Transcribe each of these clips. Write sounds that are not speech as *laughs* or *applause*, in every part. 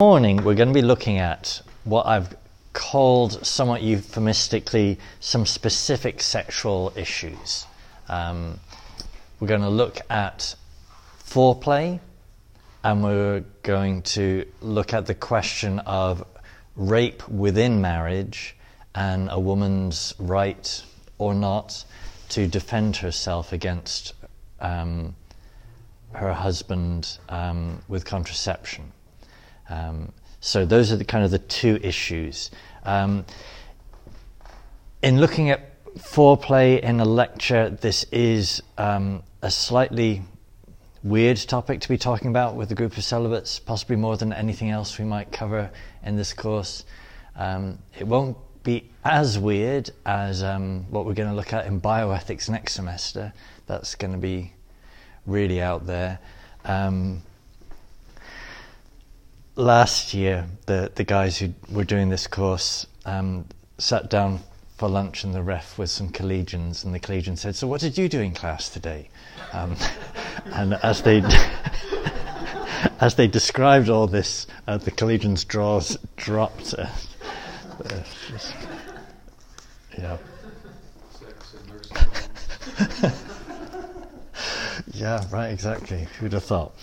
morning we're going to be looking at what I've called somewhat euphemistically some specific sexual issues. Um, we're going to look at foreplay and we're going to look at the question of rape within marriage and a woman's right or not to defend herself against um, her husband um, with contraception. Um, so those are the kind of the two issues. Um, in looking at foreplay in a lecture, this is um, a slightly weird topic to be talking about with a group of celibates, possibly more than anything else we might cover in this course. Um, it won't be as weird as um, what we're going to look at in bioethics next semester. That's going to be really out there. Um, last year, the, the guys who were doing this course um, sat down for lunch in the ref with some collegians, and the collegian said, "So, what did you do in class today?" Um, *laughs* and as they *laughs* as they described all this, uh, the collegians' jaws dropped. Uh, uh, just, yeah. *laughs* yeah, right, exactly. Who'd have thought?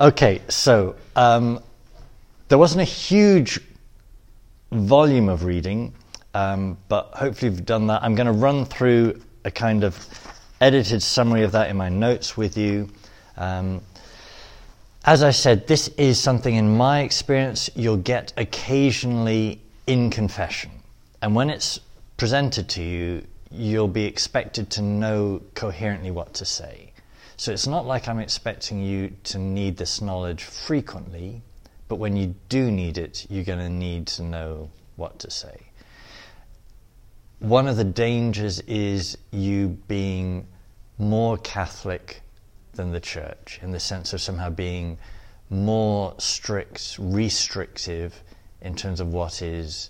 Okay, so um, there wasn't a huge volume of reading, um, but hopefully you've done that. I'm going to run through a kind of edited summary of that in my notes with you. Um, as I said, this is something in my experience you'll get occasionally in confession. And when it's presented to you, you'll be expected to know coherently what to say. So it's not like I'm expecting you to need this knowledge frequently, but when you do need it, you're going to need to know what to say. One of the dangers is you being more Catholic than the church, in the sense of somehow being more strict, restrictive in terms of what is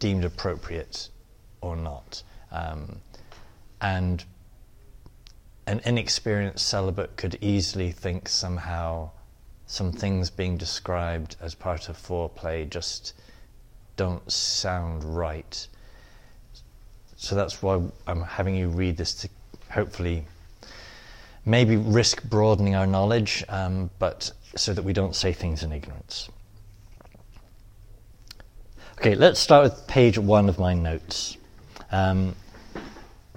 deemed appropriate or not. Um, and an inexperienced celibate could easily think somehow some things being described as part of foreplay just don't sound right. So that's why I'm having you read this to hopefully maybe risk broadening our knowledge, um, but so that we don't say things in ignorance. Okay, let's start with page one of my notes. Um,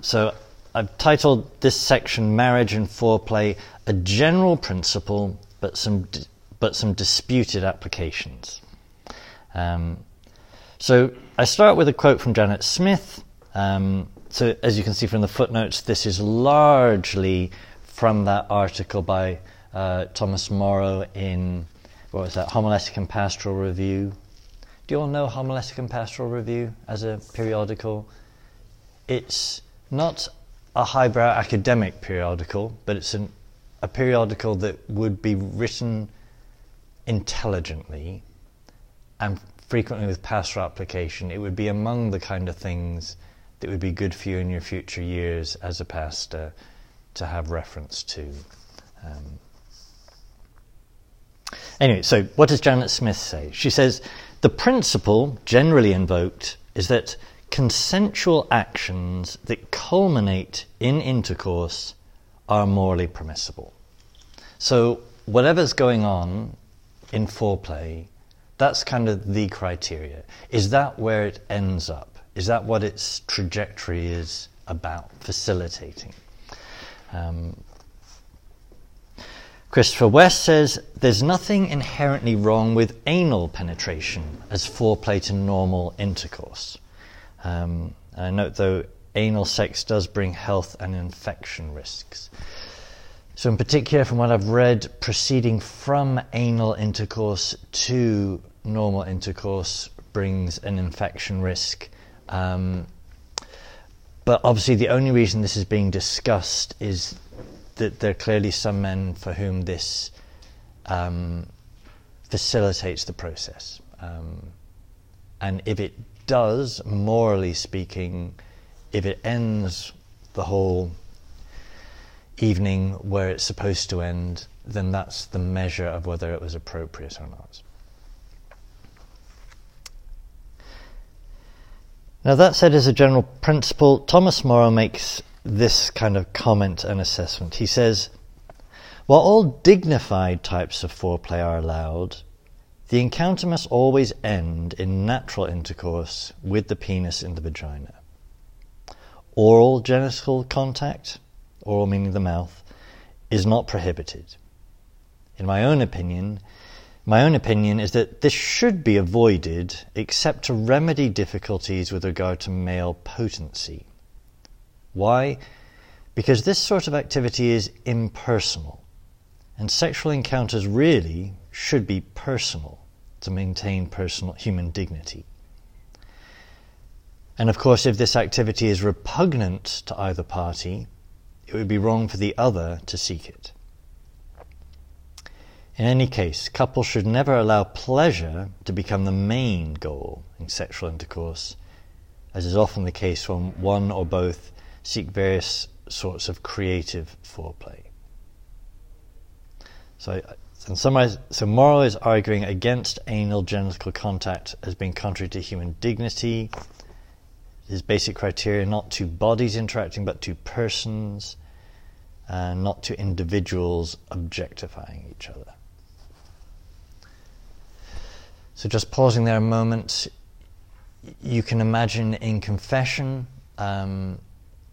so I've titled this section Marriage and Foreplay a general principle, but some, but some disputed applications. Um, so I start with a quote from Janet Smith. Um, so, as you can see from the footnotes, this is largely from that article by uh, Thomas Morrow in, what was that, Homiletic and Pastoral Review. Do you all know Homiletic and Pastoral Review as a periodical? It's not a highbrow academic periodical, but it's an, a periodical that would be written intelligently and frequently with pastoral application. It would be among the kind of things that would be good for you in your future years as a pastor to have reference to. Um, anyway, so what does Janet Smith say? She says the principle generally invoked is that consensual actions that culminate in intercourse are morally permissible. So, whatever's going on in foreplay, that's kind of the criteria. Is that where it ends up? Is that what its trajectory is about, facilitating? Um, Christopher West says there's nothing inherently wrong with anal penetration as foreplay to normal intercourse. Um, I note though, anal sex does bring health and infection risks. So, in particular, from what I've read, proceeding from anal intercourse to normal intercourse brings an infection risk. Um, but obviously, the only reason this is being discussed is that there are clearly some men for whom this um, facilitates the process. Um, and if it does, morally speaking, if it ends the whole evening where it's supposed to end, then that's the measure of whether it was appropriate or not. Now, that said, as a general principle, Thomas Morrow makes this kind of comment and assessment. He says, while all dignified types of foreplay are allowed, the encounter must always end in natural intercourse with the penis in the vagina. Oral genital contact, oral meaning the mouth, is not prohibited. In my own opinion, my own opinion is that this should be avoided except to remedy difficulties with regard to male potency. Why? Because this sort of activity is impersonal, and sexual encounters really should be personal to maintain personal human dignity. And of course, if this activity is repugnant to either party, it would be wrong for the other to seek it. In any case, couples should never allow pleasure to become the main goal in sexual intercourse, as is often the case when one or both seek various sorts of creative foreplay. So, in summarize, so Morrow is arguing against anal genital contact as being contrary to human dignity, his basic criteria not two bodies interacting, but two persons, and not two individuals objectifying each other. So, just pausing there a moment, you can imagine in confession, um,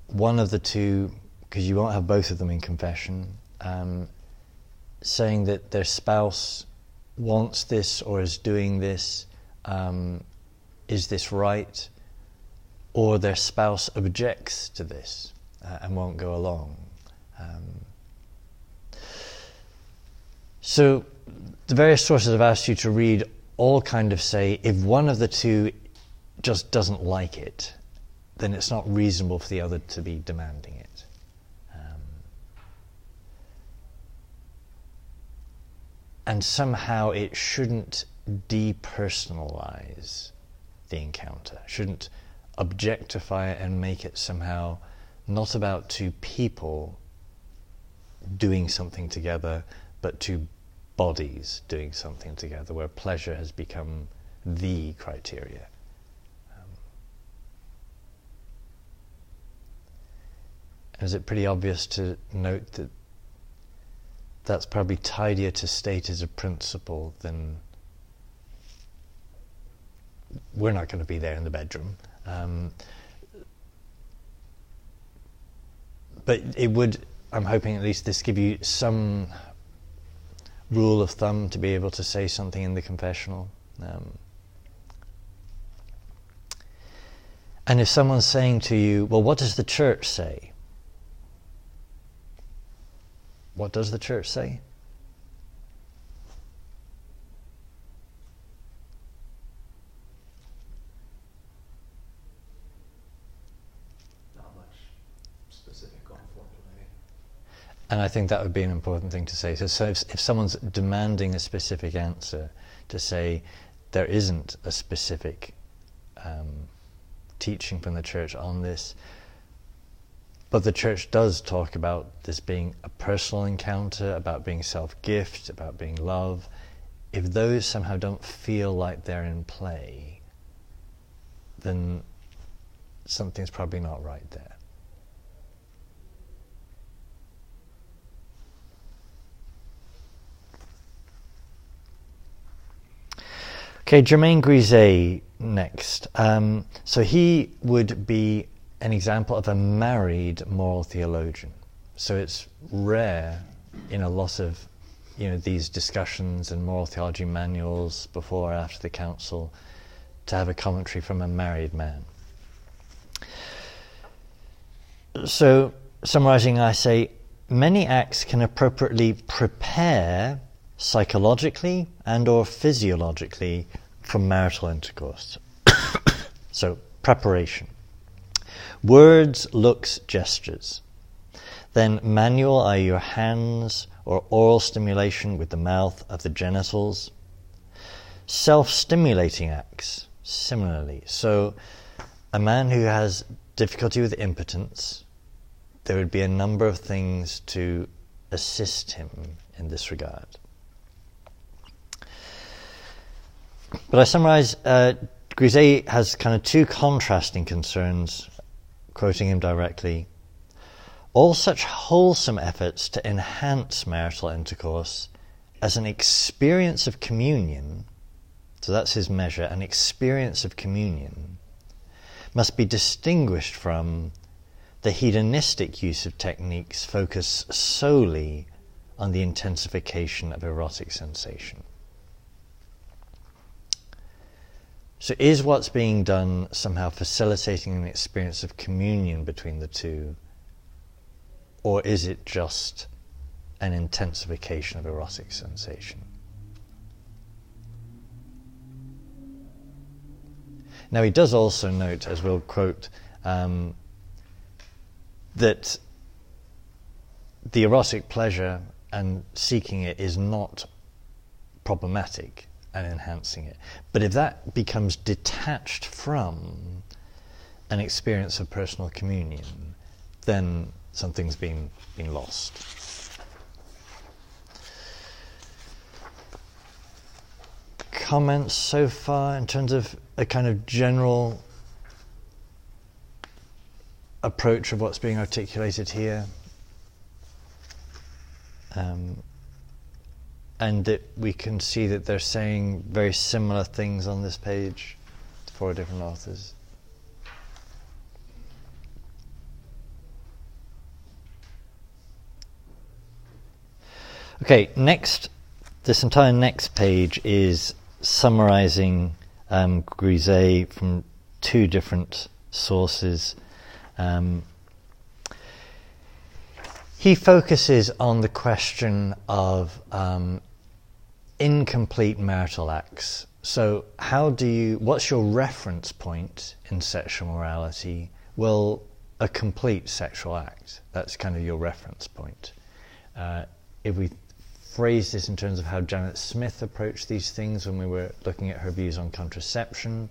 one of the two, because you won't have both of them in confession, um, saying that their spouse wants this or is doing this, um, is this right? or their spouse objects to this uh, and won't go along. Um, so the various sources I've asked you to read all kind of say if one of the two just doesn't like it, then it's not reasonable for the other to be demanding it. Um, and somehow it shouldn't depersonalize the encounter, shouldn't objectify it and make it somehow not about two people doing something together, but two bodies doing something together, where pleasure has become the criteria. Um, is it pretty obvious to note that that's probably tidier to state as a principle than we're not going to be there in the bedroom. Um, but it would, I'm hoping at least this give you some rule of thumb to be able to say something in the confessional. Um, and if someone's saying to you, well, what does the church say? What does the church say? Not much specific comfort play. And I think that would be an important thing to say. So, so if, if, someone's demanding a specific answer, to say there isn't a specific um, teaching from the church on this, but the church does talk about this being a personal encounter, about being self gift, about being love. If those somehow don't feel like they're in play, then something's probably not right there. Okay, Germain Grisez next. Um, so he would be an example of a married moral theologian. So it's rare in a lot of you know these discussions and moral theology manuals before or after the council to have a commentary from a married man. So summarizing, I say many acts can appropriately prepare psychologically and or physiologically for marital intercourse. *coughs* so, preparation. Words, looks, gestures. Then manual are your hands or oral stimulation with the mouth of the genitals. Self-stimulating acts, similarly. So, a man who has difficulty with impotence there would be a number of things to assist him in this regard. But I summarize uh, Grisez has kind of two contrasting concerns, quoting him directly. All such wholesome efforts to enhance marital intercourse as an experience of communion, so that's his measure, an experience of communion, must be distinguished from the hedonistic use of techniques focused solely on the intensification of erotic sensation. So, is what's being done somehow facilitating an experience of communion between the two? Or is it just an intensification of erotic sensation? Now, he does also note, as we'll quote, um, that the erotic pleasure and seeking it is not problematic and enhancing it. But if that becomes detached from an experience of personal communion, then something's been, been lost. Comments so far in terms of a kind of general approach of what's being articulated here. Um, and that we can see that they're saying very similar things on this page, four different authors. Okay, next, this entire next page is summarizing um, Grisez from two different sources. Um, he focuses on the question of um, incomplete marital acts. So, how do you, what's your reference point in sexual morality? Well, a complete sexual act. That's kind of your reference point. Uh, if we phrase this in terms of how Janet Smith approached these things when we were looking at her views on contraception,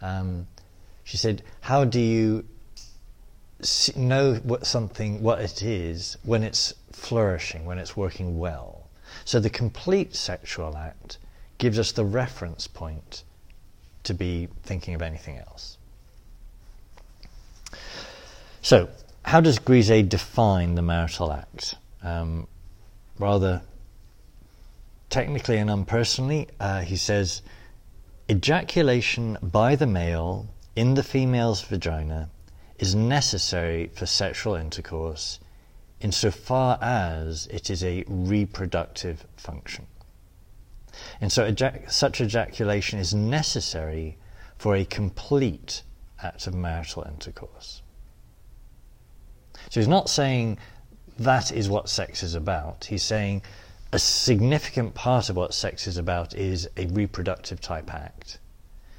um, she said, How do you know what something what it is when it's flourishing, when it's working well. So the complete sexual act gives us the reference point to be thinking of anything else. So, how does Grisez define the marital act? Um, rather technically and unpersonally, uh, he says ejaculation by the male in the female's vagina is necessary for sexual intercourse insofar as it is a reproductive function. And so ejac- such ejaculation is necessary for a complete act of marital intercourse. So he's not saying that is what sex is about. He's saying a significant part of what sex is about is a reproductive type act.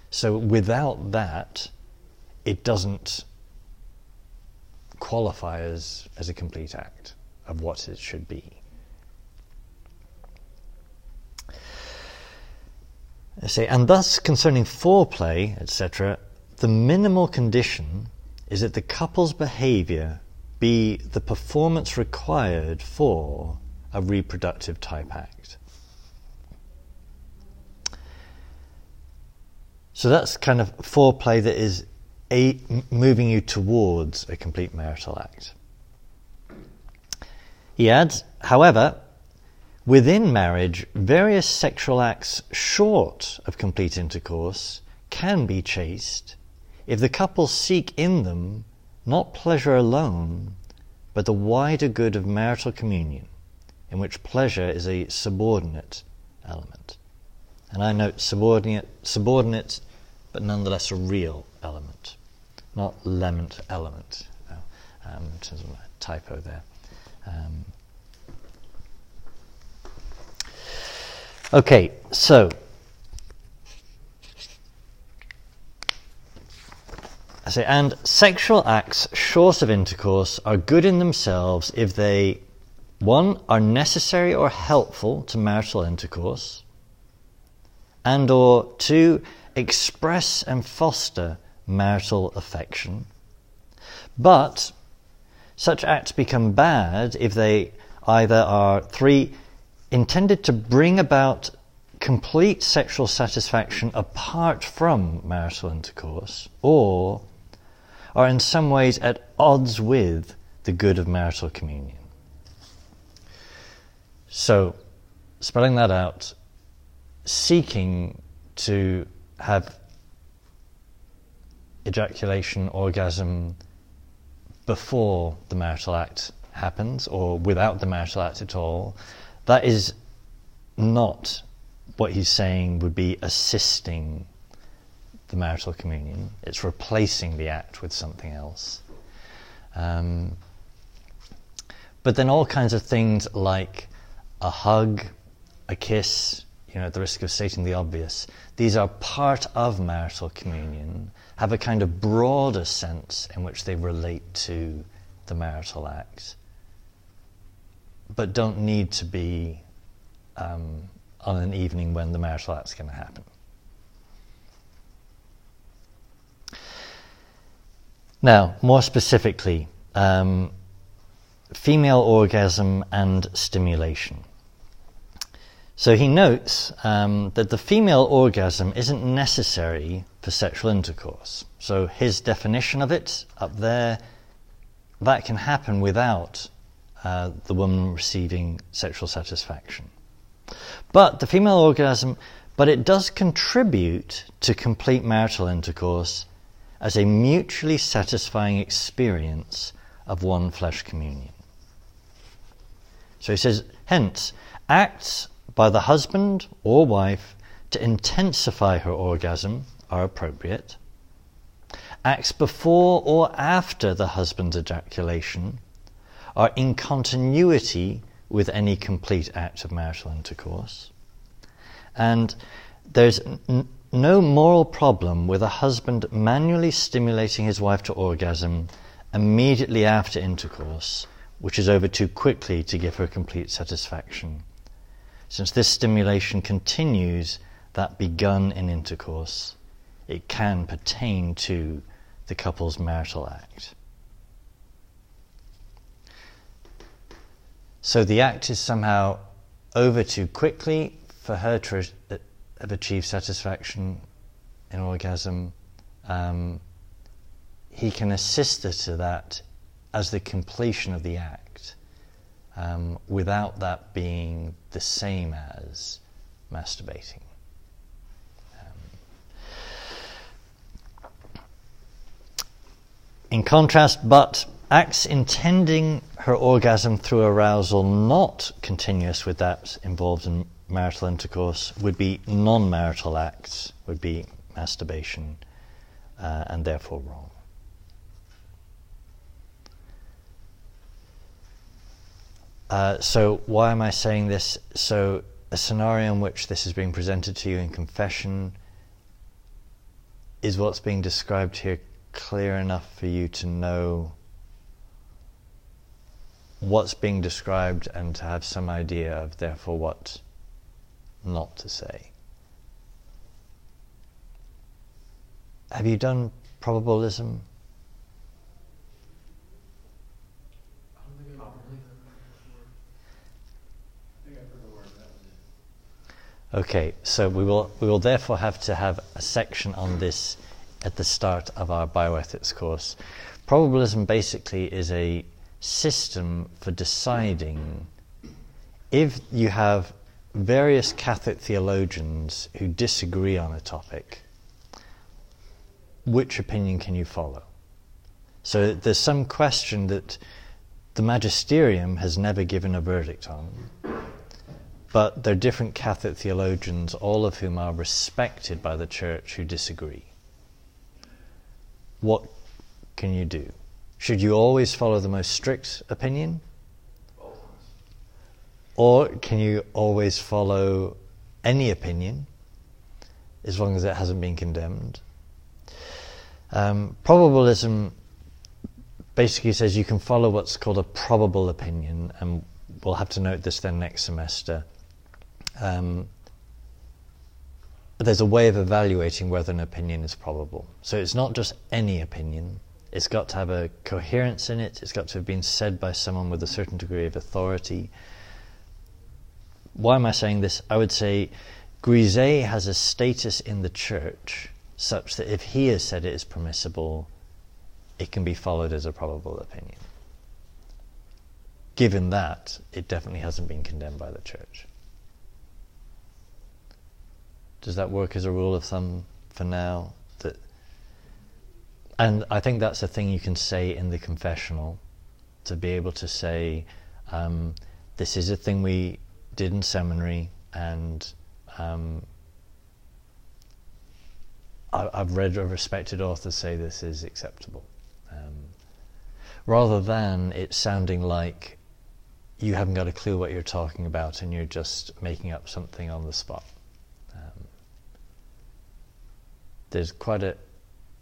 So without that, it doesn't qualify as, as a complete act of what it should be. I say, and thus concerning foreplay, etc., the minimal condition is that the couple's behavior be the performance required for a reproductive type act. So that's kind of foreplay that is a, moving you towards a complete marital act. He adds, however, within marriage, various sexual acts short of complete intercourse can be chaste if the couple seek in them not pleasure alone, but the wider good of marital communion, in which pleasure is a subordinate element. And I note subordinate, subordinate, but nonetheless a real element not lement element. Um, in terms of a typo there. Um, okay, so I say, and sexual acts short of intercourse are good in themselves if they, one, are necessary or helpful to marital intercourse, and or two, express and foster marital affection. But Such acts become bad if they either are three intended to bring about complete sexual satisfaction apart from marital intercourse, or are in some ways at odds with the good of marital communion. So, spelling that out, seeking to have ejaculation, orgasm before the marital act happens or without the marital act at all, that is not what he's saying would be assisting the marital communion. It's replacing the act with something else. Um, but then all kinds of things like a hug, a kiss, you know, at the risk of stating the obvious, these are part of marital communion, have a kind of broader sense in which they relate to the marital act, but don't need to be um, on an evening when the marital act's going to happen. Now, more specifically, um, female orgasm and stimulation. So he notes um, that the female orgasm isn't necessary for sexual intercourse. So his definition of it up there, that can happen without uh, the woman receiving sexual satisfaction. But the female orgasm, but it does contribute to complete marital intercourse as a mutually satisfying experience of one flesh communion. So he says, hence, acts by the husband or wife to intensify her orgasm are appropriate. Acts before or after the husband's ejaculation are in continuity with any complete act of marital intercourse. And there's n- no moral problem with a husband manually stimulating his wife to orgasm immediately after intercourse, which is over too quickly to give her complete satisfaction. Since this stimulation continues that begun in intercourse, it can pertain to the couple's marital act. So the act is somehow over too quickly for her to have achieved satisfaction in orgasm. Um, he can assist her to that as the completion of the act um, without that being the same as masturbating. Um, in contrast, but acts intending her orgasm through arousal not continuous with that involved in marital intercourse would be non marital acts, would be masturbation, uh, and therefore wrong. Uh, so, why am I saying this? So, a scenario in which this is being presented to you in confession is what's being described here clear enough for you to know what's being described and to have some idea of, therefore, what not to say. Have you done probabilism? Okay, so we will, we will therefore have to have a section on this at the start of our bioethics course. Probabilism basically is a system for deciding if you have various Catholic theologians who disagree on a topic, which opinion can you follow? So there's some question that the magisterium has never given a verdict on but there are different Catholic theologians, all of whom are respected by the church, who disagree. What can you do? Should you always follow the most strict opinion? Or can you always follow any opinion as long as it hasn't been condemned? Um, probabilism basically says you can follow what's called a probable opinion, and we'll have to note this then next semester um, there's a way of evaluating whether an opinion is probable. So it's not just any opinion, It's got to have a coherence in it. It's got to have been said by someone with a certain degree of authority. Why am I saying this? I would say Grisez has a status in the church such that if he has said it is permissible, it can be followed as a probable opinion. Given that, it definitely hasn't been condemned by the church. Does that work as a rule of thumb for now? That, and I think that's a thing you can say in the confessional, to be able to say, um, "This is a thing we did in seminary, and um, I, have read a respected author say this is acceptable." Um, rather than it sounding like you haven't got a clue what you're talking about and you're just making up something on the spot there's quite a,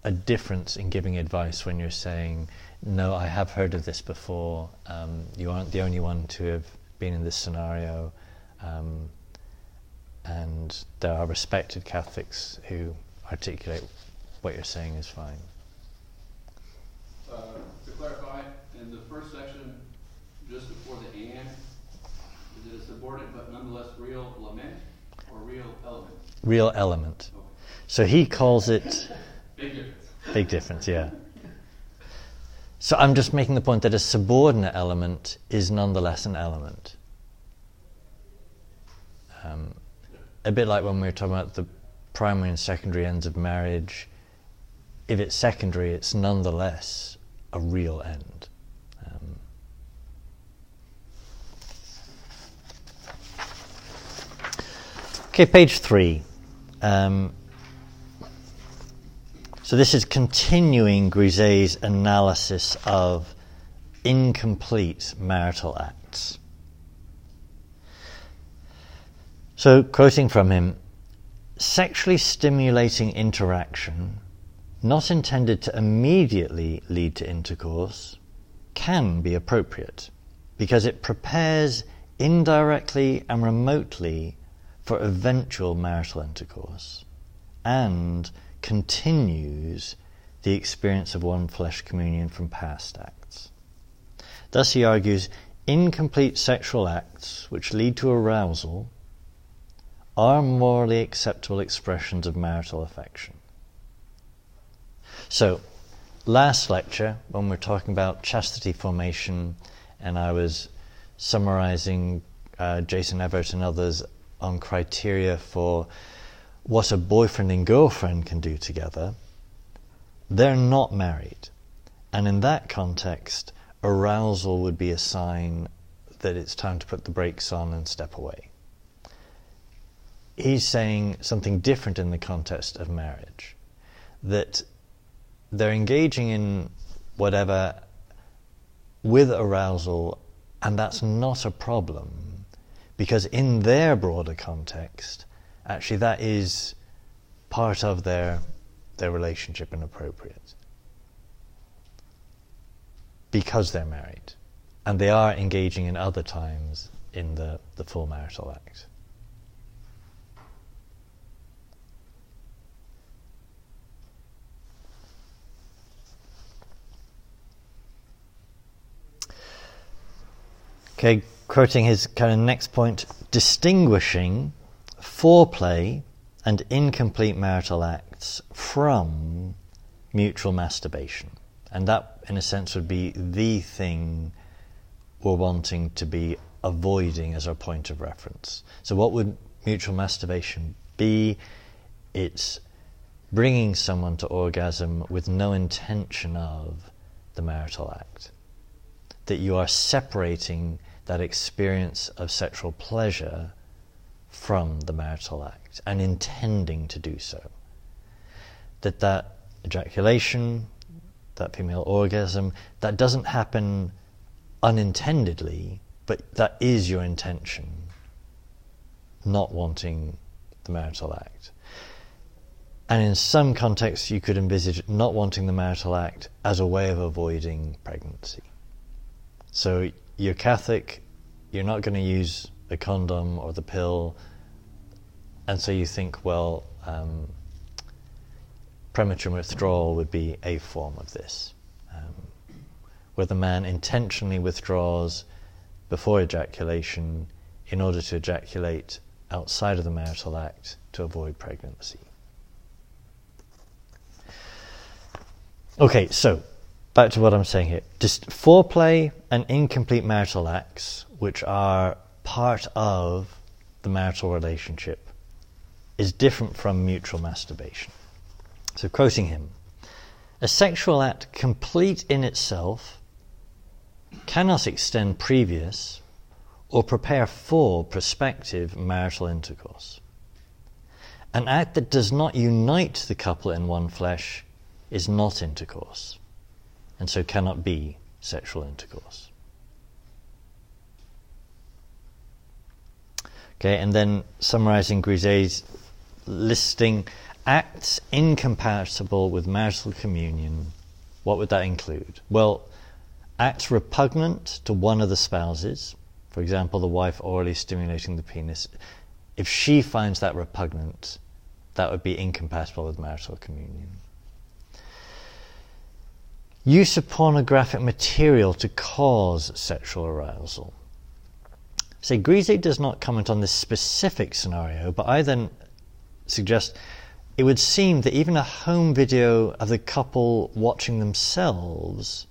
a difference in giving advice when you're saying, No, I have heard of this before. Um, you aren't the only one to have been in this scenario. Um, and there are respected Catholics who articulate what you're saying is fine. Uh, to clarify, in the first section, just before the and, is it a subordinate but nonetheless real lament or real element? Real element. So he calls it. Big difference. Big difference, yeah. So I'm just making the point that a subordinate element is nonetheless an element. Um, a bit like when we were talking about the primary and secondary ends of marriage. If it's secondary, it's nonetheless a real end. Um, okay, page three. Um, so this is continuing Grisez's analysis of incomplete marital acts. So, quoting from him, sexually stimulating interaction, not intended to immediately lead to intercourse, can be appropriate because it prepares indirectly and remotely for eventual marital intercourse and continues the experience of one flesh communion from past acts. Thus, he argues incomplete sexual acts which lead to arousal are morally acceptable expressions of marital affection. So, last lecture, when we are talking about chastity formation, and I was summarizing uh, Jason Evert and others on criteria for what a boyfriend and girlfriend can do together, they're not married. And in that context, arousal would be a sign that it's time to put the brakes on and step away. He's saying something different in the context of marriage that they're engaging in whatever with arousal, and that's not a problem because in their broader context, actually that is part of their their relationship and appropriate because they're married and they are engaging in other times in the, the full marital act. Okay, quoting his kind of next point, distinguishing foreplay and incomplete marital acts from mutual masturbation. And that, in a sense, would be the thing we're wanting to be avoiding as our point of reference. So, what would mutual masturbation be? It's bringing someone to orgasm with no intention of the marital act. That you are separating that experience of sexual pleasure from the marital act and intending to do so. That that ejaculation, that female orgasm, that doesn't happen unintendedly, but that is your intention, not wanting the marital act. And in some contexts, you could envisage not wanting the marital act as a way of avoiding pregnancy. So you're Catholic, you're not going to use a condom or the pill, and so you think, well, um, premature withdrawal would be a form of this. where the man intentionally withdraws before ejaculation in order to ejaculate outside of the marital act to avoid pregnancy. Okay, so back to what I'm saying here. Just foreplay and incomplete marital acts, which are part of the marital relationship, is different from mutual masturbation. So, quoting him, a sexual act complete in itself cannot extend previous or prepare for prospective marital intercourse. An act that does not unite the couple in one flesh is not intercourse, and so cannot be sexual intercourse. Okay, and then summarizing Grisez's listing acts incompatible with marital communion, what would that include? Well, acts repugnant to one of the spouses, for example, the wife orally stimulating the penis, if she finds that repugnant, that would be incompatible with marital communion. Use of pornographic material to cause sexual arousal. Say, Grisez does not comment on this specific scenario, but I then suggest it would seem that even a home video of the couple watching themselves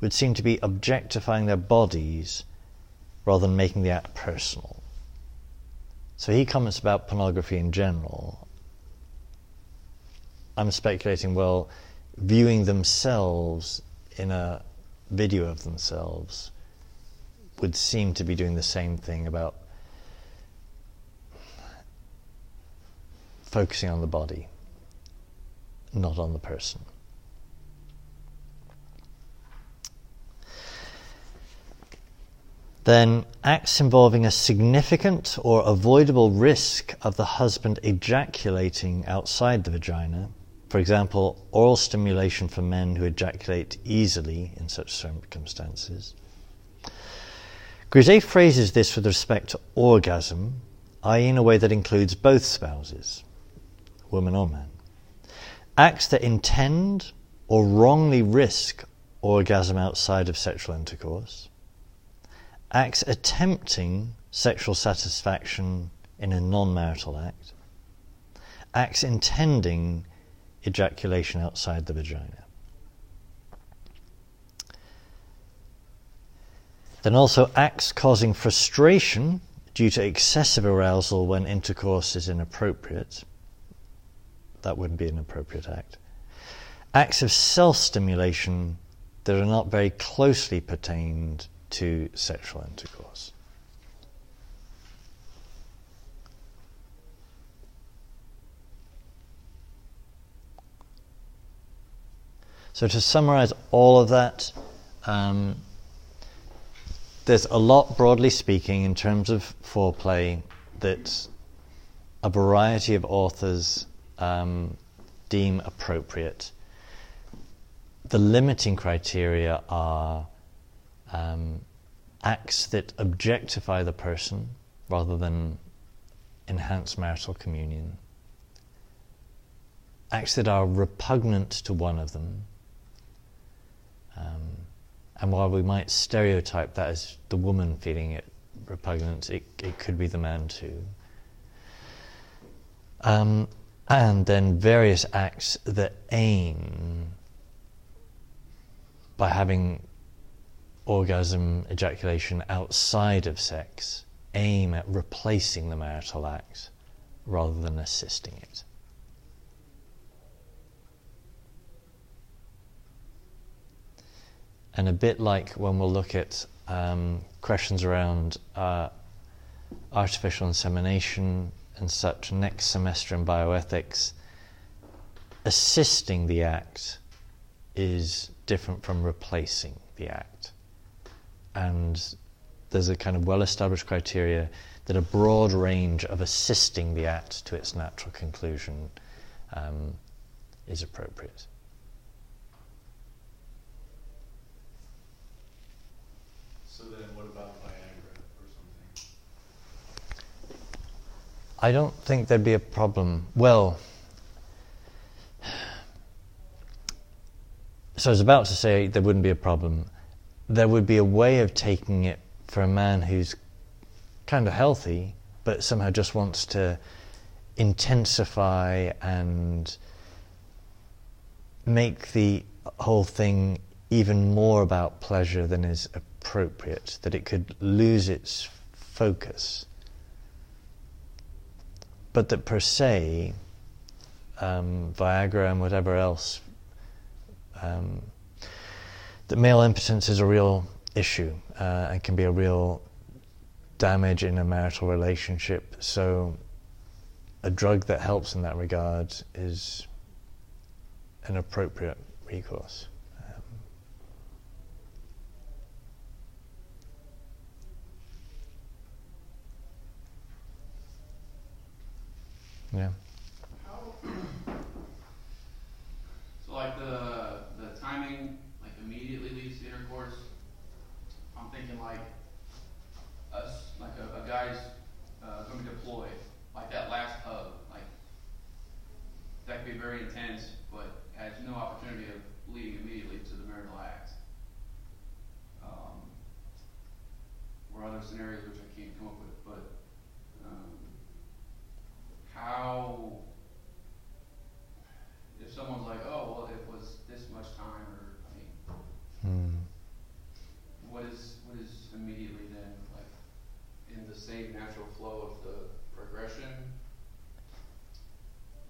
would seem to be objectifying their bodies rather than making the act personal. So he comments about pornography in general. I'm speculating, well, viewing themselves in a video of themselves would seem to be doing the same thing about focusing on the body, not on the person. then acts involving a significant or avoidable risk of the husband ejaculating outside the vagina, for example, oral stimulation for men who ejaculate easily in such circumstances. Grisez phrases this with respect to orgasm, i.e., in a way that includes both spouses, woman or man. Acts that intend or wrongly risk orgasm outside of sexual intercourse acts attempting sexual satisfaction in a non marital act, acts intending ejaculation outside the vagina. Then also acts causing frustration due to excessive arousal when intercourse is inappropriate. That wouldn't be an appropriate act. Acts of self stimulation that are not very closely pertained to sexual intercourse. So, to summarize all of that, um, there's a lot, broadly speaking, in terms of foreplay that a variety of authors um, deem appropriate. The limiting criteria are um, acts that objectify the person rather than enhance marital communion, acts that are repugnant to one of them. And while we might stereotype that as the woman feeling it repugnant, it, it could be the man too. Um, and then various acts that aim by having orgasm, ejaculation outside of sex aim at replacing the marital act rather than assisting it. And a bit like when we'll look at um, questions around uh, artificial insemination and such next semester in bioethics, assisting the act is different from replacing the act and there's a kind of well established criteria that a broad range of assisting the act to its natural conclusion um, is appropriate. So then, what about Viagra or something? I don't think there'd be a problem. Well, so I was about to say there wouldn't be a problem. There would be a way of taking it for a man who's kind of healthy, but somehow just wants to intensify and make the whole thing even more about pleasure than is appropriate, that it could lose its focus. But that per se, um, Viagra and whatever else, um, that male impotence is a real issue uh, and can be a real damage in a marital relationship. So, a drug that helps in that regard is an appropriate recourse. Yeah. So like the, timing, like immediately leads to intercourse, I'm thinking like us, like a, a guy's, uh, going to deploy, like that last hug, like, that could be very intense, but has no opportunity of leading immediately to the marital act. Um, or other scenarios which I can't come up with, but, um, how, if someone's like, oh, well, it was this much time, or, I mean, Hmm. what is, what is immediately then, like, in the same natural flow of the progression?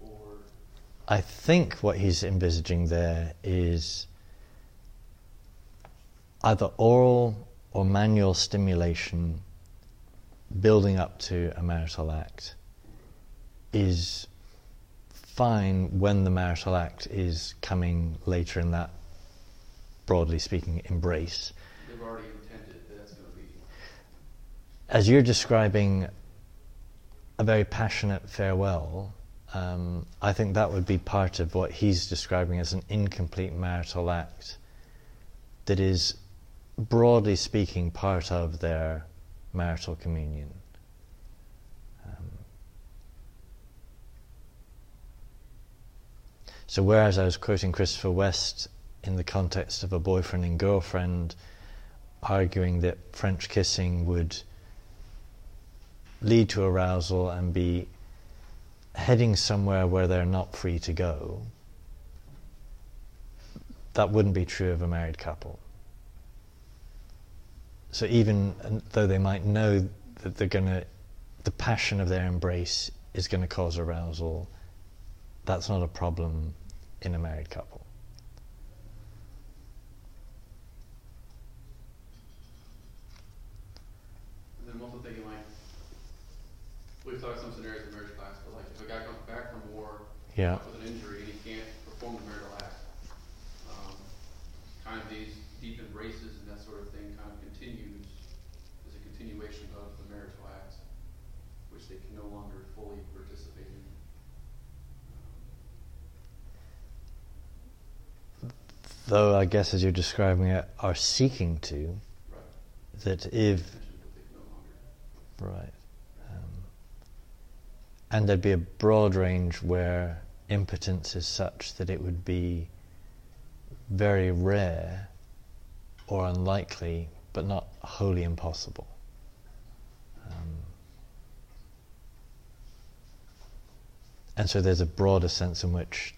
Or, I think what he's envisaging there is either oral or manual stimulation building up to a marital act is fine when the marital act is coming later in that, broadly speaking, embrace. they've already intended that that's gonna be, As you're describing a very passionate farewell, um, I think that would be part of what he's describing as an incomplete marital act that is, broadly speaking, part of their marital communion. So, whereas I was quoting Christopher West in the context of a boyfriend and girlfriend arguing that French kissing would lead to arousal and be heading somewhere where they're not free to go, that wouldn't be true of a married couple. So even though they might know that they're going to, the passion of their embrace is going to cause arousal, that's not a problem in a married couple. and then I'm also thinking like, we've talked some scenarios in marriage class, but like, if a guy comes back from war Yeah. with an injury and he can't perform the marital act, um, kind of these deep embraces and that sort of thing kind of continues, is a continuation of the marital act, which they can no longer fully participate in. Though I guess as you're describing it, are seeking to, that if. Right. Um, and there'd be a broad range where impotence is such that it would be very rare or unlikely, but not wholly impossible. Um, and so there's a broader sense in which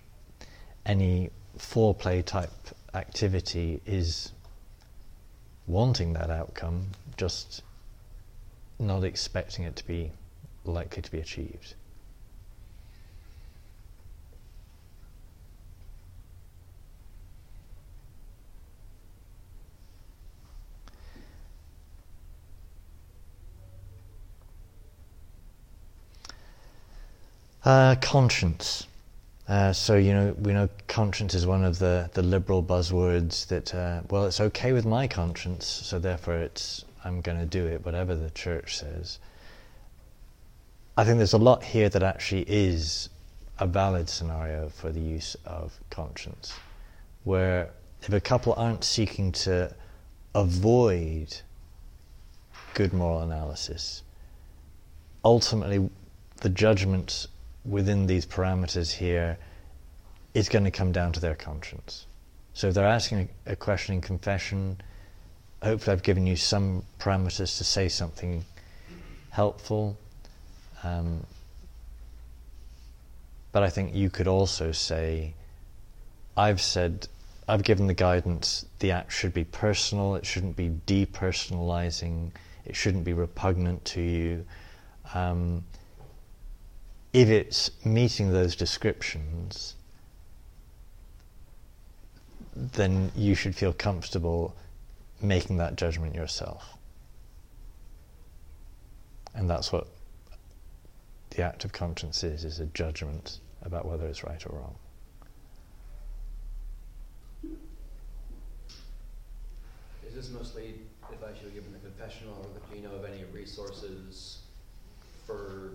any foreplay type activity is wanting that outcome, just not expecting it to be likely to be achieved. Uh, conscience. Uh, so you know, we know conscience is one of the, the liberal buzzwords that uh, well, it's okay with my conscience, so therefore it's I'm going to do it, whatever the church says. I think there's a lot here that actually is a valid scenario for the use of conscience, where if a couple aren't seeking to avoid good moral analysis, ultimately the judgment within these parameters here is going to come down to their conscience. So if they're asking a, a question in confession, hopefully I've given you some parameters to say something helpful. Um, but I think you could also say, I've said, I've given the guidance the act should be personal, it shouldn't be depersonalizing, it shouldn't be repugnant to you. Um, if it's meeting those descriptions, then you should feel comfortable making that judgment yourself. And that's what the act of conscience is, is a judgment about whether it's right or wrong. Is this mostly advice you would give in the confessional, or do you know of any resources for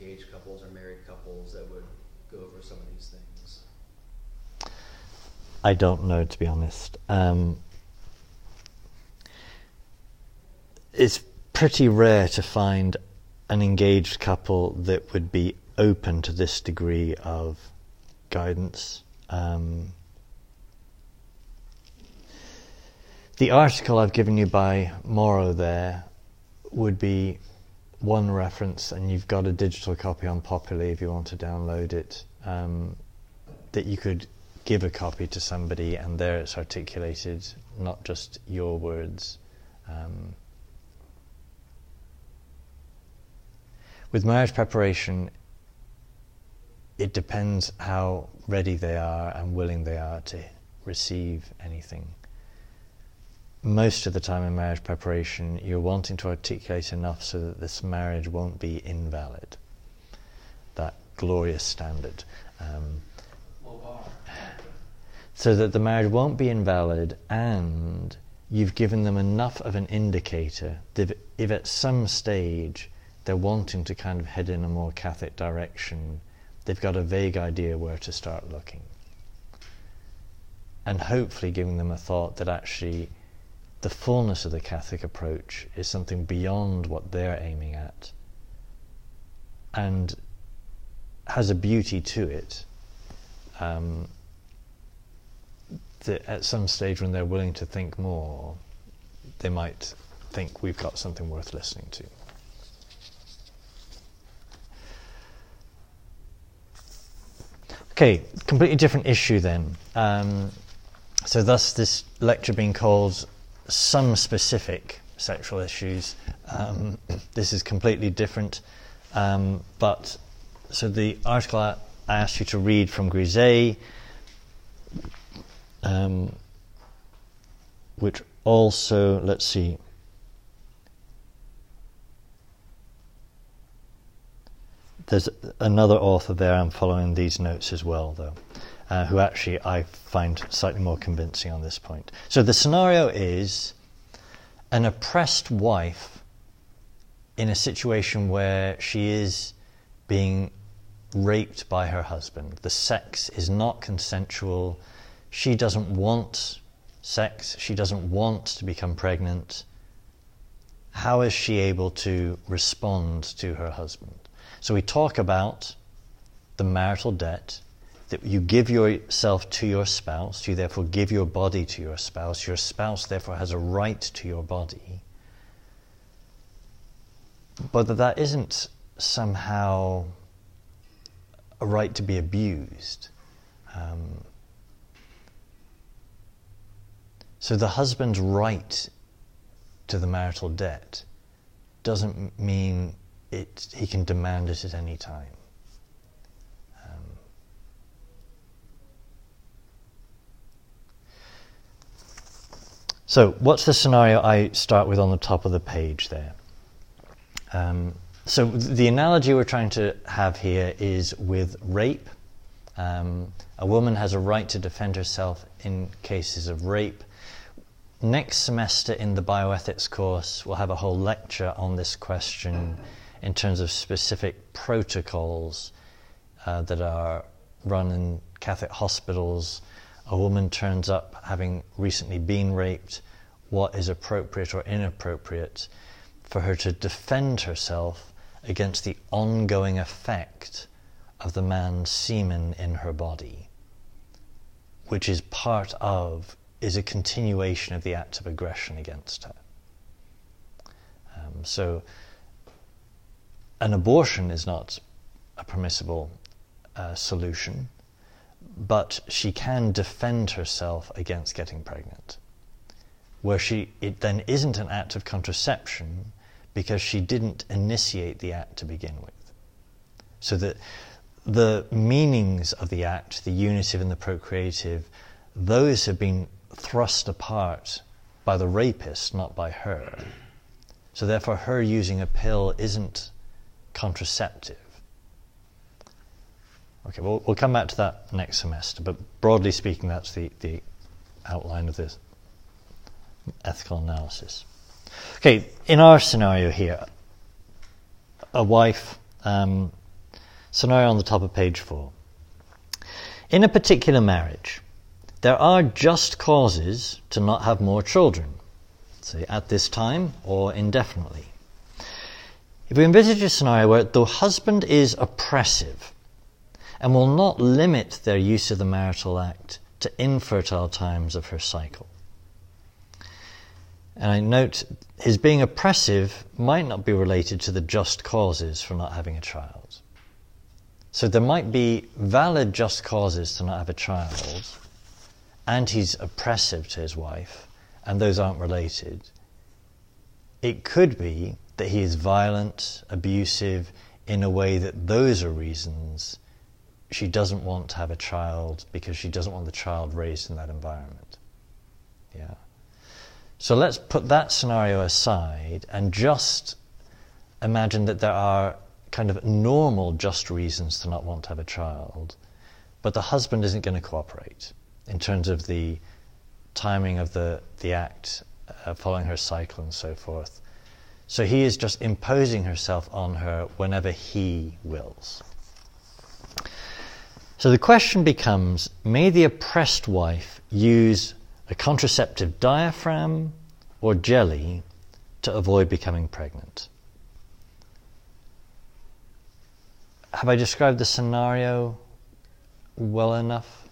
engaged couples or married couples that would go over some of these things? I don't know, to be honest. Um, it's pretty rare to find an engaged couple that would be open to this degree of guidance. Um, the article I've given you by Morrow there would be one reference, and you've got a digital copy on Populi if you want to download it, um, that you could give a copy to somebody, and there it's articulated, not just your words. Um, with marriage preparation, it depends how ready they are and willing they are to receive anything. Most of the time in marriage preparation, you're wanting to articulate enough so that this marriage won't be invalid. That glorious standard. Um, so that the marriage won't be invalid and you've given them enough of an indicator that if at some stage they're wanting to kind of head in a more Catholic direction, they've got a vague idea where to start looking. And hopefully giving them a thought that actually the fullness of the Catholic approach is something beyond what they're aiming at and has a beauty to it. Um, that at some stage when they're willing to think more, they might think we've got something worth listening to. Okay, completely different issue then. Um, so, thus, this lecture being called Some Specific Sexual Issues. Um, *clears throat* this is completely different. Um, but, so the article I, I, asked you to read from Grisez, um, which also, let's see, There's another author there I'm following these notes as well, though, uh, who actually I find slightly more convincing on this point. So the scenario is an oppressed wife in a situation where she is being raped by her husband. The sex is not consensual. She doesn't want sex. She doesn't want to become pregnant. How is she able to respond to her husband? So we talk about the marital debt, that you give yourself to your spouse, you therefore give your body to your spouse, your spouse therefore has a right to your body, but that that isn't somehow a right to be abused. Um, so the husband's right to the marital debt doesn't mean it, he can demand it at any time. So, what's the scenario I start with on the top of the page there? Um, so, the analogy we're trying to have here is with rape. Um, a woman has a right to defend herself in cases of rape. Next semester in the bioethics course, we'll have a whole lecture on this question in terms of specific protocols uh, that are run in Catholic hospitals. A woman turns up having recently been raped, what is appropriate or inappropriate for her to defend herself against the ongoing effect of the man's semen in her body. which is part of, is a continuation of the act of aggression against her. Um, so, an abortion is not a permissible uh, solution, but she can defend herself against getting pregnant. Where she, it then isn't an act of contraception because she didn't initiate the act to begin with. So that the meanings of the act, the unitive and the procreative, those have been thrust apart by the rapist, not by her. So therefore, her using a pill isn't contraceptive. Okay, we'll, we'll come back to that next semester, but broadly speaking, that's the, the outline of this ethical analysis. Okay, in our scenario here, a wife, um, scenario on the top of page four. In a particular marriage, there are just causes to not have more children, say at this time or indefinitely. If we envisage a scenario where the husband is oppressive and will not limit their use of the marital act to infertile times of her cycle. And I note his being oppressive might not be related to the just causes for not having a child. So there might be valid just causes to not have a child, and he's oppressive to his wife, and those aren't related. It could be that he is violent, abusive, in a way that those are reasons she doesn't want to have a child because she doesn't want the child raised in that environment. Yeah. So let's put that scenario aside and just imagine that there are kind of normal, just reasons to not want to have a child, but the husband isn't going to cooperate in terms of the timing of the, the act, uh, following her cycle, and so forth. So he is just imposing herself on her whenever he wills. So the question becomes may the oppressed wife use a contraceptive diaphragm or jelly to avoid becoming pregnant? have I described the scenario well enough?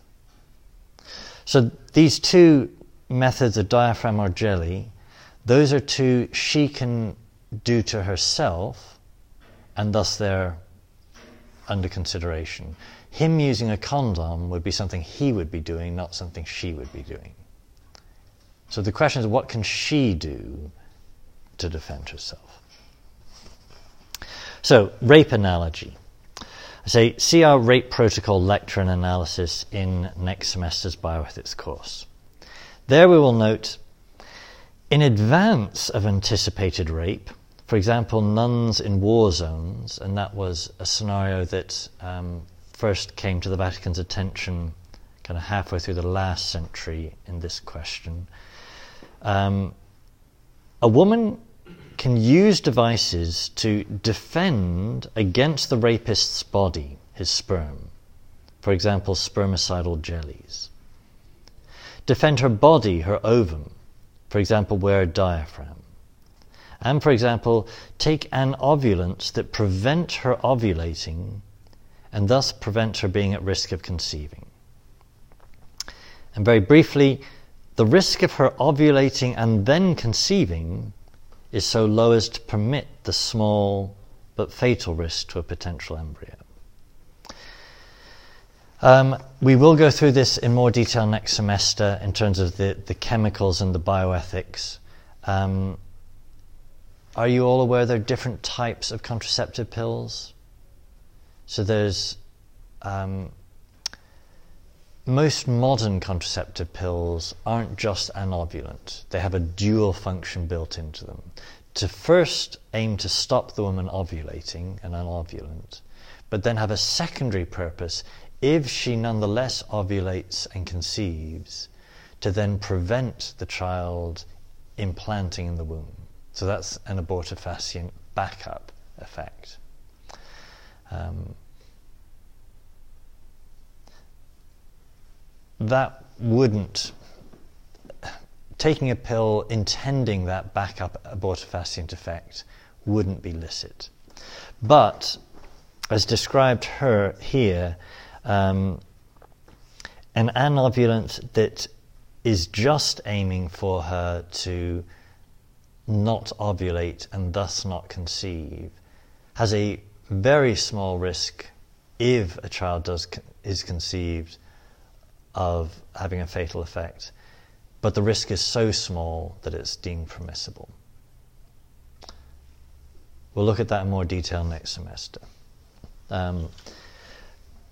So these two methods of diaphragm or jelly, those are two she can do to herself, and thus they're under consideration. Him using a condom would be something he would be doing, not something she would be doing. So the question is, what can she do to defend herself? So, rape analogy. I say, see our rape protocol lecture and analysis in next semester's bioethics course. There we will note, in advance of anticipated rape, for example, nuns in war zones, and that was a scenario that um, first came to the Vatican's attention kind of halfway through the last century in this question. Um, a woman can use devices to defend against the rapist's body, his sperm. For example, spermicidal jellies. Defend her body, her ovum. For example, wear a diaphragm. And for example, take an anovulants that prevent her ovulating and thus prevent her being at risk of conceiving. And very briefly, the risk of her ovulating and then conceiving is so low as to permit the small but fatal risk to a potential embryo. Um, we will go through this in more detail next semester in terms of the, the chemicals and the bioethics. Um, are you all aware there are different types of contraceptive pills? So there's um, most modern contraceptive pills aren't just anovulant, they have a dual function built into them. To first aim to stop the woman ovulating, an anovulant, but then have a secondary purpose if she nonetheless ovulates and conceives, to then prevent the child implanting in the womb. So that's an abortifacient backup effect. Um, that wouldn't taking a pill intending that backup abortifacient effect wouldn't be licit. But, as described her here, um, an anovulant that is just aiming for her to not ovulate and thus not conceive has a very small risk if a child does is conceived of having a fatal effect but the risk is so small that it's deemed permissible we'll look at that in more detail next semester um,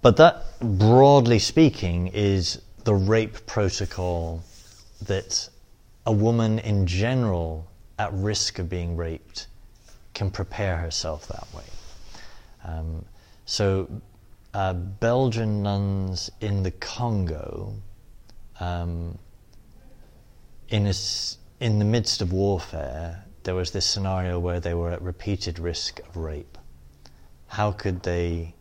but that broadly speaking is the rape protocol that a woman in general at risk of being raped can prepare herself that way. Um, so, uh, Belgian nuns in the Congo, um, in, a, in the midst of warfare, there was this scenario where they were at repeated risk of rape. How could they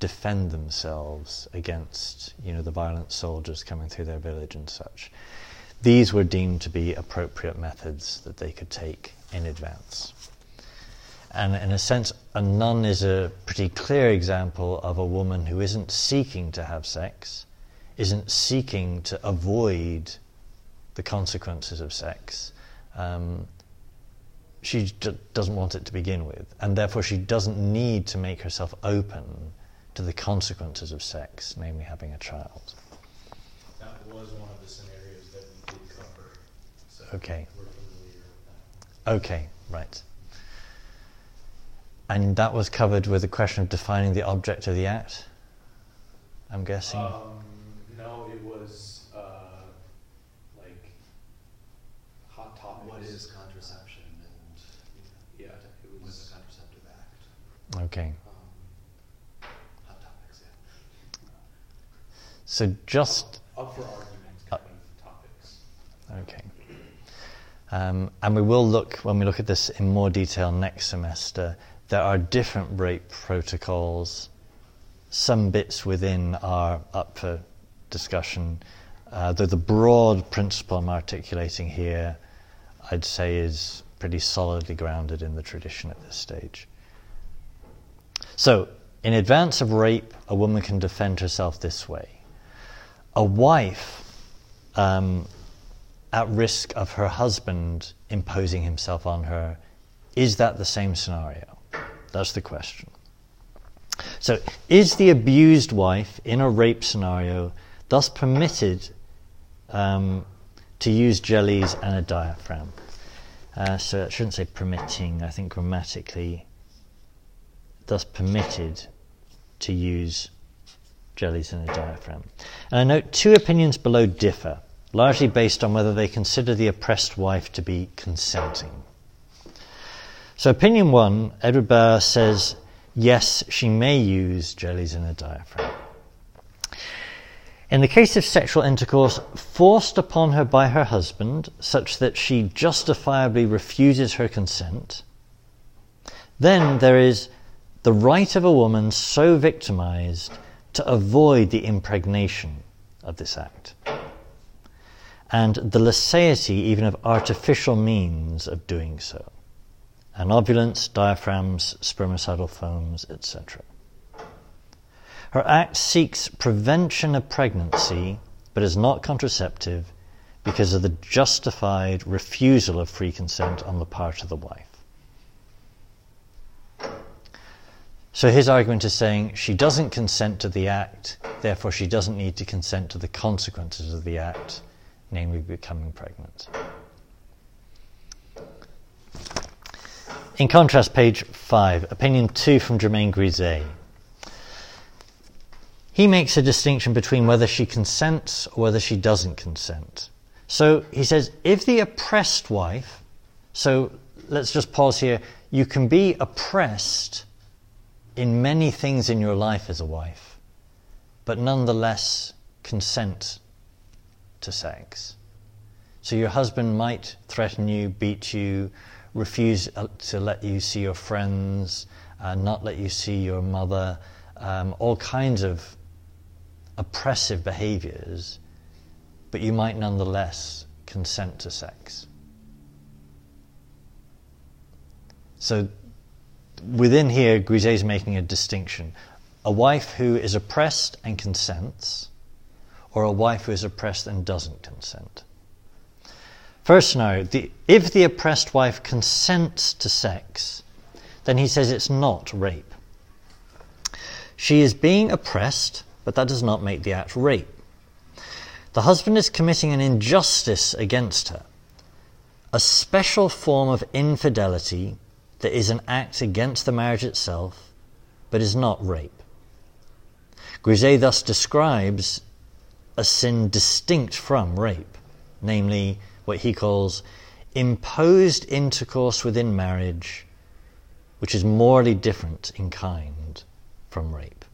defend themselves against you know the violent soldiers coming through their village and such? These were deemed to be appropriate methods that they could take in advance. And in a sense, a nun is a pretty clear example of a woman who isn't seeking to have sex, isn't seeking to avoid the consequences of sex. Um, she d- doesn't want it to begin with, and therefore she doesn't need to make herself open to the consequences of sex, namely having a child. That was one of the scenarios that we did cover. So Okay. We're familiar with that. Okay, right. And that was covered with the question of defining the object of the act, I'm guessing? Um, no, it was uh, like hot topics. What is contraception and, Yeah, it was. a contraceptive act? okay. Um, hot topics, yeah. So just, Up for argument kind of topics. okay. Um, and we will look, when we look at this in more detail next semester, there are different rape protocols. Some bits within are up for discussion. Uh, though the broad principle I'm articulating here, I'd say, is pretty solidly grounded in the tradition at this stage. So, in advance of rape, a woman can defend herself this way. A wife, um, at risk of her husband imposing himself on her, is that the same scenario? That's the question. So, is the abused wife in a rape scenario thus permitted um, to use jellies and a diaphragm? Uh, so, I shouldn't say permitting, I think grammatically, thus permitted to use jellies and a diaphragm. And I note two opinions below differ, largely based on whether they consider the oppressed wife to be consenting. So, opinion one, Edward Bauer says, yes, she may use jellies in her diaphragm. In the case of sexual intercourse forced upon her by her husband, such that she justifiably refuses her consent, then there is the right of a woman so victimized to avoid the impregnation of this act, and the liceity even of artificial means of doing so anovulants, diaphragms, spermicidal foams, etc. Her act seeks prevention of pregnancy, but is not contraceptive because of the justified refusal of free consent on the part of the wife. So his argument is saying she doesn't consent to the act, therefore she doesn't need to consent to the consequences of the act, namely becoming pregnant. In contrast, page 5, opinion 2 from Germain Grisez. He makes a distinction between whether she consents or whether she doesn't consent. So he says if the oppressed wife, so let's just pause here, you can be oppressed in many things in your life as a wife, but nonetheless consent to sex. So your husband might threaten you, beat you, refuse uh, to let you see your friends, uh, not let you see your mother, um, all kinds of oppressive behaviors, but you might nonetheless consent to sex. So within here, Grisez is making a distinction. A wife who is oppressed and consents, or a wife who is oppressed and doesn't consent. First scenario the, if the oppressed wife consents to sex, then he says it's not rape. She is being oppressed, but that does not make the act rape. The husband is committing an injustice against her, a special form of infidelity that is an act against the marriage itself, but is not rape. Grisez thus describes a sin distinct from rape, namely what he calls imposed intercourse within marriage, which is morally different in kind from rape.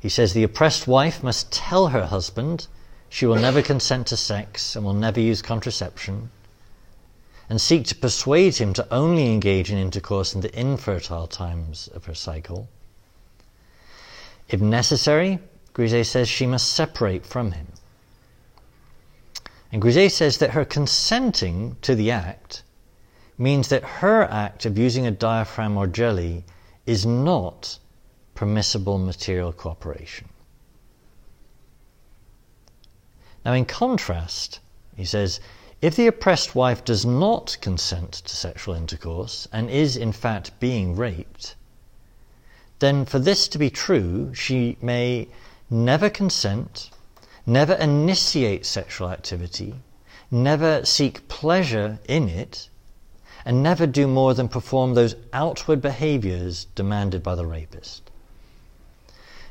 He says the oppressed wife must tell her husband she will never consent to sex and will never use contraception, and seek to persuade him to only engage in intercourse in the infertile times of her cycle. If necessary, Grisez says she must separate from him. And Grisez says that her consenting to the act means that her act of using a diaphragm or jelly is not permissible material cooperation. Now, in contrast, he says, if the oppressed wife does not consent to sexual intercourse and is in fact being raped, then for this to be true, she may never consent, never initiate sexual activity, never seek pleasure in it, and never do more than perform those outward behaviors demanded by the rapist.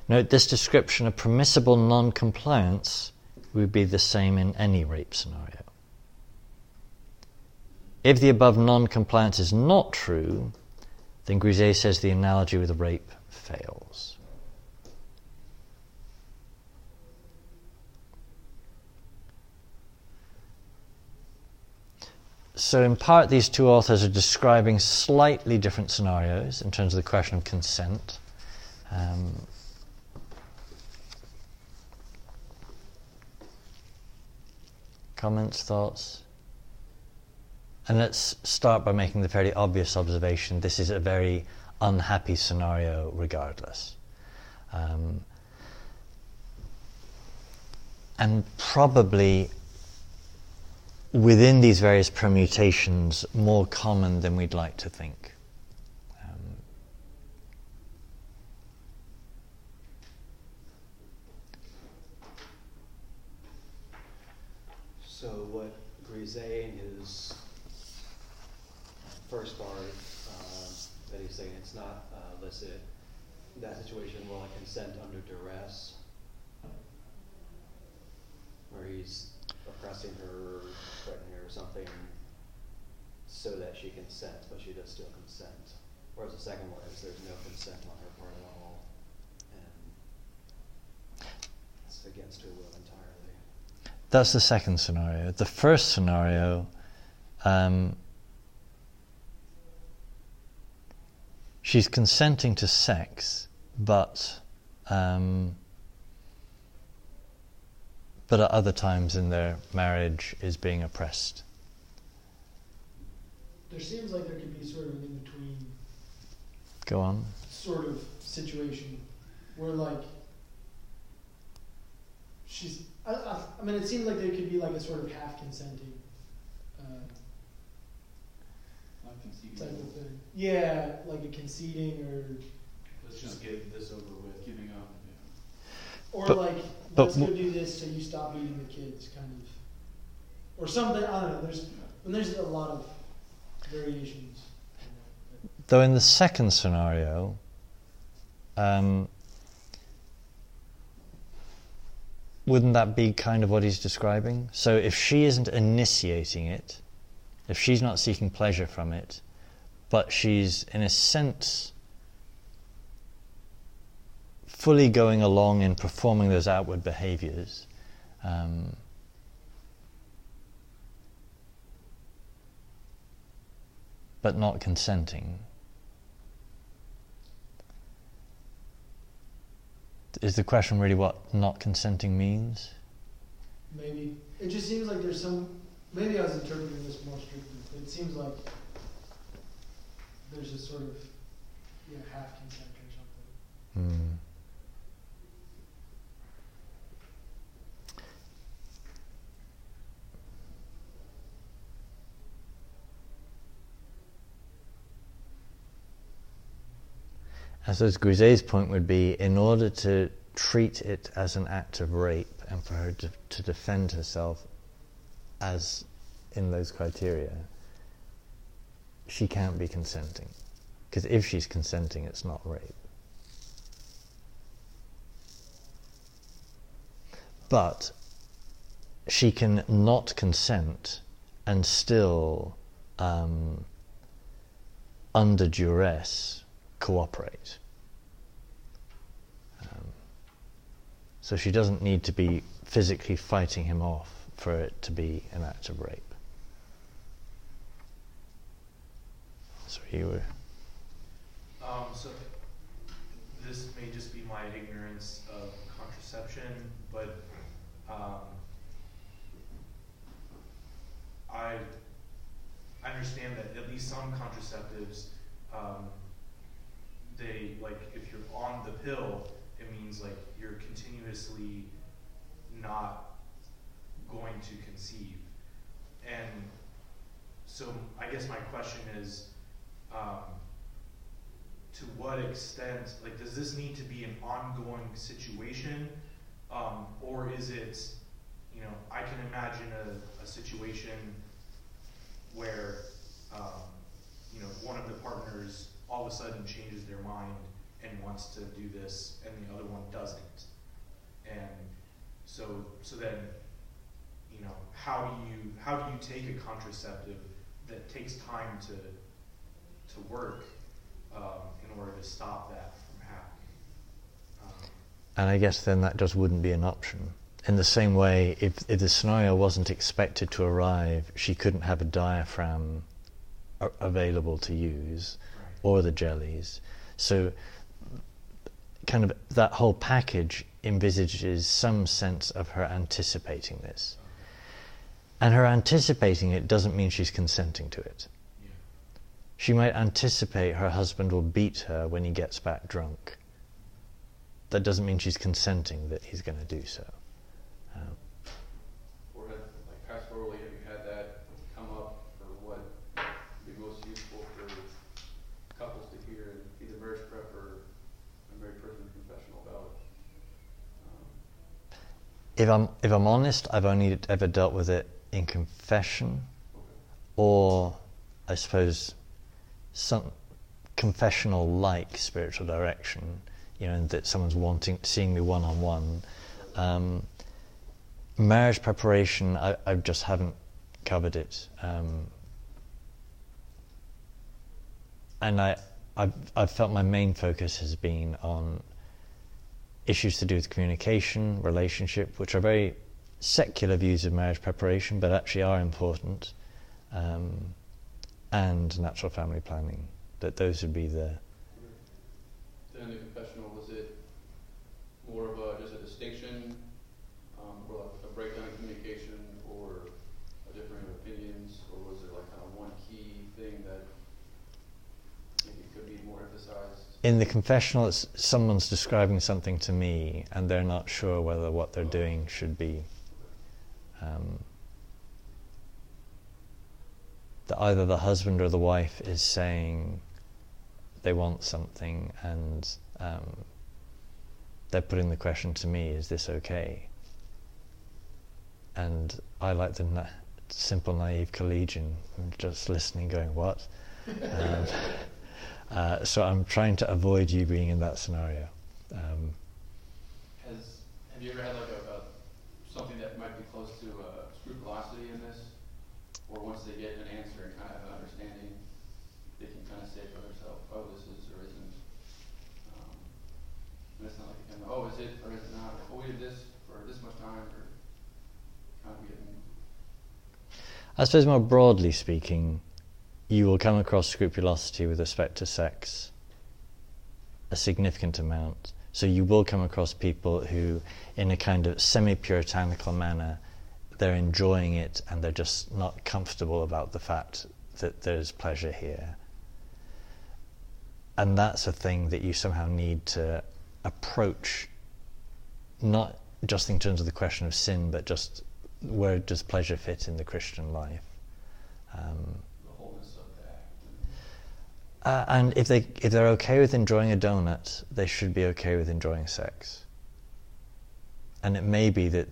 Note this description of permissible non compliance would be the same in any rape scenario. If the above non compliance is not true, then Grisez says the analogy with rape fails. So, in part, these two authors are describing slightly different scenarios in terms of the question of consent. Um, comments, thoughts? And let's start by making the fairly obvious observation this is a very unhappy scenario, regardless. Um, and probably within these various permutations more common than we'd like to think. Um, So what Grisez in his first part, uh, that he's saying it's not uh, illicit, that situation will I consent under duress, where he's oppressing her, threatening her or something, so that she consents, but she does still consent. Whereas the second one is there's no consent on her part at all, and it's against her will entirely. That's the second scenario. The first scenario, um, she's consenting to sex, but um, but at other times in their marriage is being oppressed. There seems like there could be sort of an in between Go on. sort of situation where like she's I, I, I mean it seems like there could be like a sort of half consenting uh, type of thing. Yeah, like a conceding or Let's just get this over with. Giving up. Yeah. or But- like but let's go do this so you stop beating the kids kind of or something I don't know there's and there's a lot of variations Though in the second scenario, um, wouldn't that be kind of what he's describing? So if she isn't initiating it, if she's not seeking pleasure from it, but she's in a sense fully going along in performing those outward behaviors, um, but not consenting. Is the question really what not consenting means? maybe it just seems like there's some maybe I was interpreting this more strictly but it seems like there's a sort of yeah half consent or something Hmm. I suppose Grisez's point would be in order to treat it as an act of rape and for her to, to defend herself as in those criteria, she can't be consenting. Because if she's consenting, it's not rape. But she can not consent and still, um, under duress, cooperate. Um, so she doesn't need to be physically fighting him off for it to be an act of rape. So you were. Um, so this may just be my ignorance of contraception, but um, I understand that at least some contraceptives, um, they like if you're on the pill, it means like you're continuously not going to conceive, and so I guess my question is. Um, to what extent, like, does this need to be an ongoing situation? Um, or is it, you know, I can imagine a, a situation where, um, you know, one of the partners all of a sudden changes their mind and wants to do this and the other one doesn't. And so, so then, you know, how do you, how do you take a contraceptive that takes time to, to work um, in order to stop that from happening. Um, And I guess then that just wouldn't be an option. In the same way, if, if the scenario wasn't expected to arrive, she couldn't have a diaphragm available to use. Or the jellies. So, kind of that whole package envisages some sense of her anticipating this. And her anticipating it doesn't mean she's consenting to it. She might anticipate her husband will beat her when he gets back drunk. That doesn't mean she's consenting that he's going to do so. Um, Or have, like pastorally, have you had that come up for what would be most useful for couples to hear in either marriage prep or a married person confessional about it? Um, if I'm if I'm honest, I've only ever dealt with it in confession, or I suppose some confessional-like spiritual direction. You know, that someone's wanting seeing me one on one. Marriage preparation, I, I just haven't covered it. Um, and I, I've, I've felt my main focus has been on issues to do with communication, relationship, which are very secular views of marriage preparation, but actually are important, um, and natural family planning. That those would be the. Then in the confessional, was it more of a, just a distinction, um, or like a breakdown in communication, or a differing of opinions, or was there like kind of one key thing that maybe could be more emphasized? In the confessional, it's someone's describing something to me, and they're not sure whether what they're doing should be. Um, that either the husband or the wife is saying they want something, and um, they're putting the question to me: Is this okay? And I like the na- simple, naive collegian, just listening, going, "What?" *laughs* um, uh, so I'm trying to avoid you being in that scenario. Um, Has, have you ever had like a, a, something that might be close to uh, scrupulosity in this? Or once they get an answer and kind of have an understanding, they can kind of say for themselves, oh, this is or isn't. Um, and it's not like, kind of, oh, is it or is it not? Or, oh, we did this for this much time, or kind of getting, I suppose more broadly speaking, you will come across scrupulosity with respect to sex a significant amount. So you will come across people who, in a kind of semi-puritanical manner, they're enjoying it and they're just not comfortable about the fact that there's pleasure here. And that's a thing that you somehow need to approach, not just in terms of the question of sin, but just where does pleasure fit in the Christian life? Um, the wholeness of that. Uh, and if they if they're okay with enjoying a donut, they should be okay with enjoying sex. And it may be that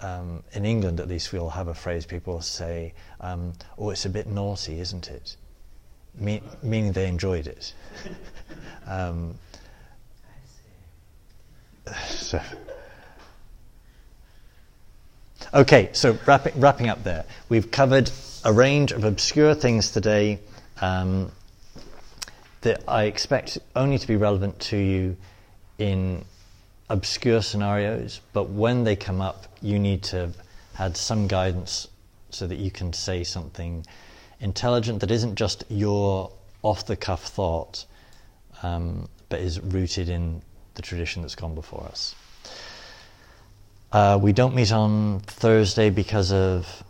um, in England, at least, we'll have a phrase people say, um, "Oh, it's a bit naughty, isn't it?" Me- meaning they enjoyed it. *laughs* um, *sighs* so. Okay, so wrapping, wrapping up there, we've covered a range of obscure things today um, that I expect only to be relevant to you in obscure scenarios, but when they come up, you need to have some guidance so that you can say something intelligent that isn't just your off the cuff thought, um, but is rooted in the tradition that's gone before us. Uh, we don't meet on Thursday because of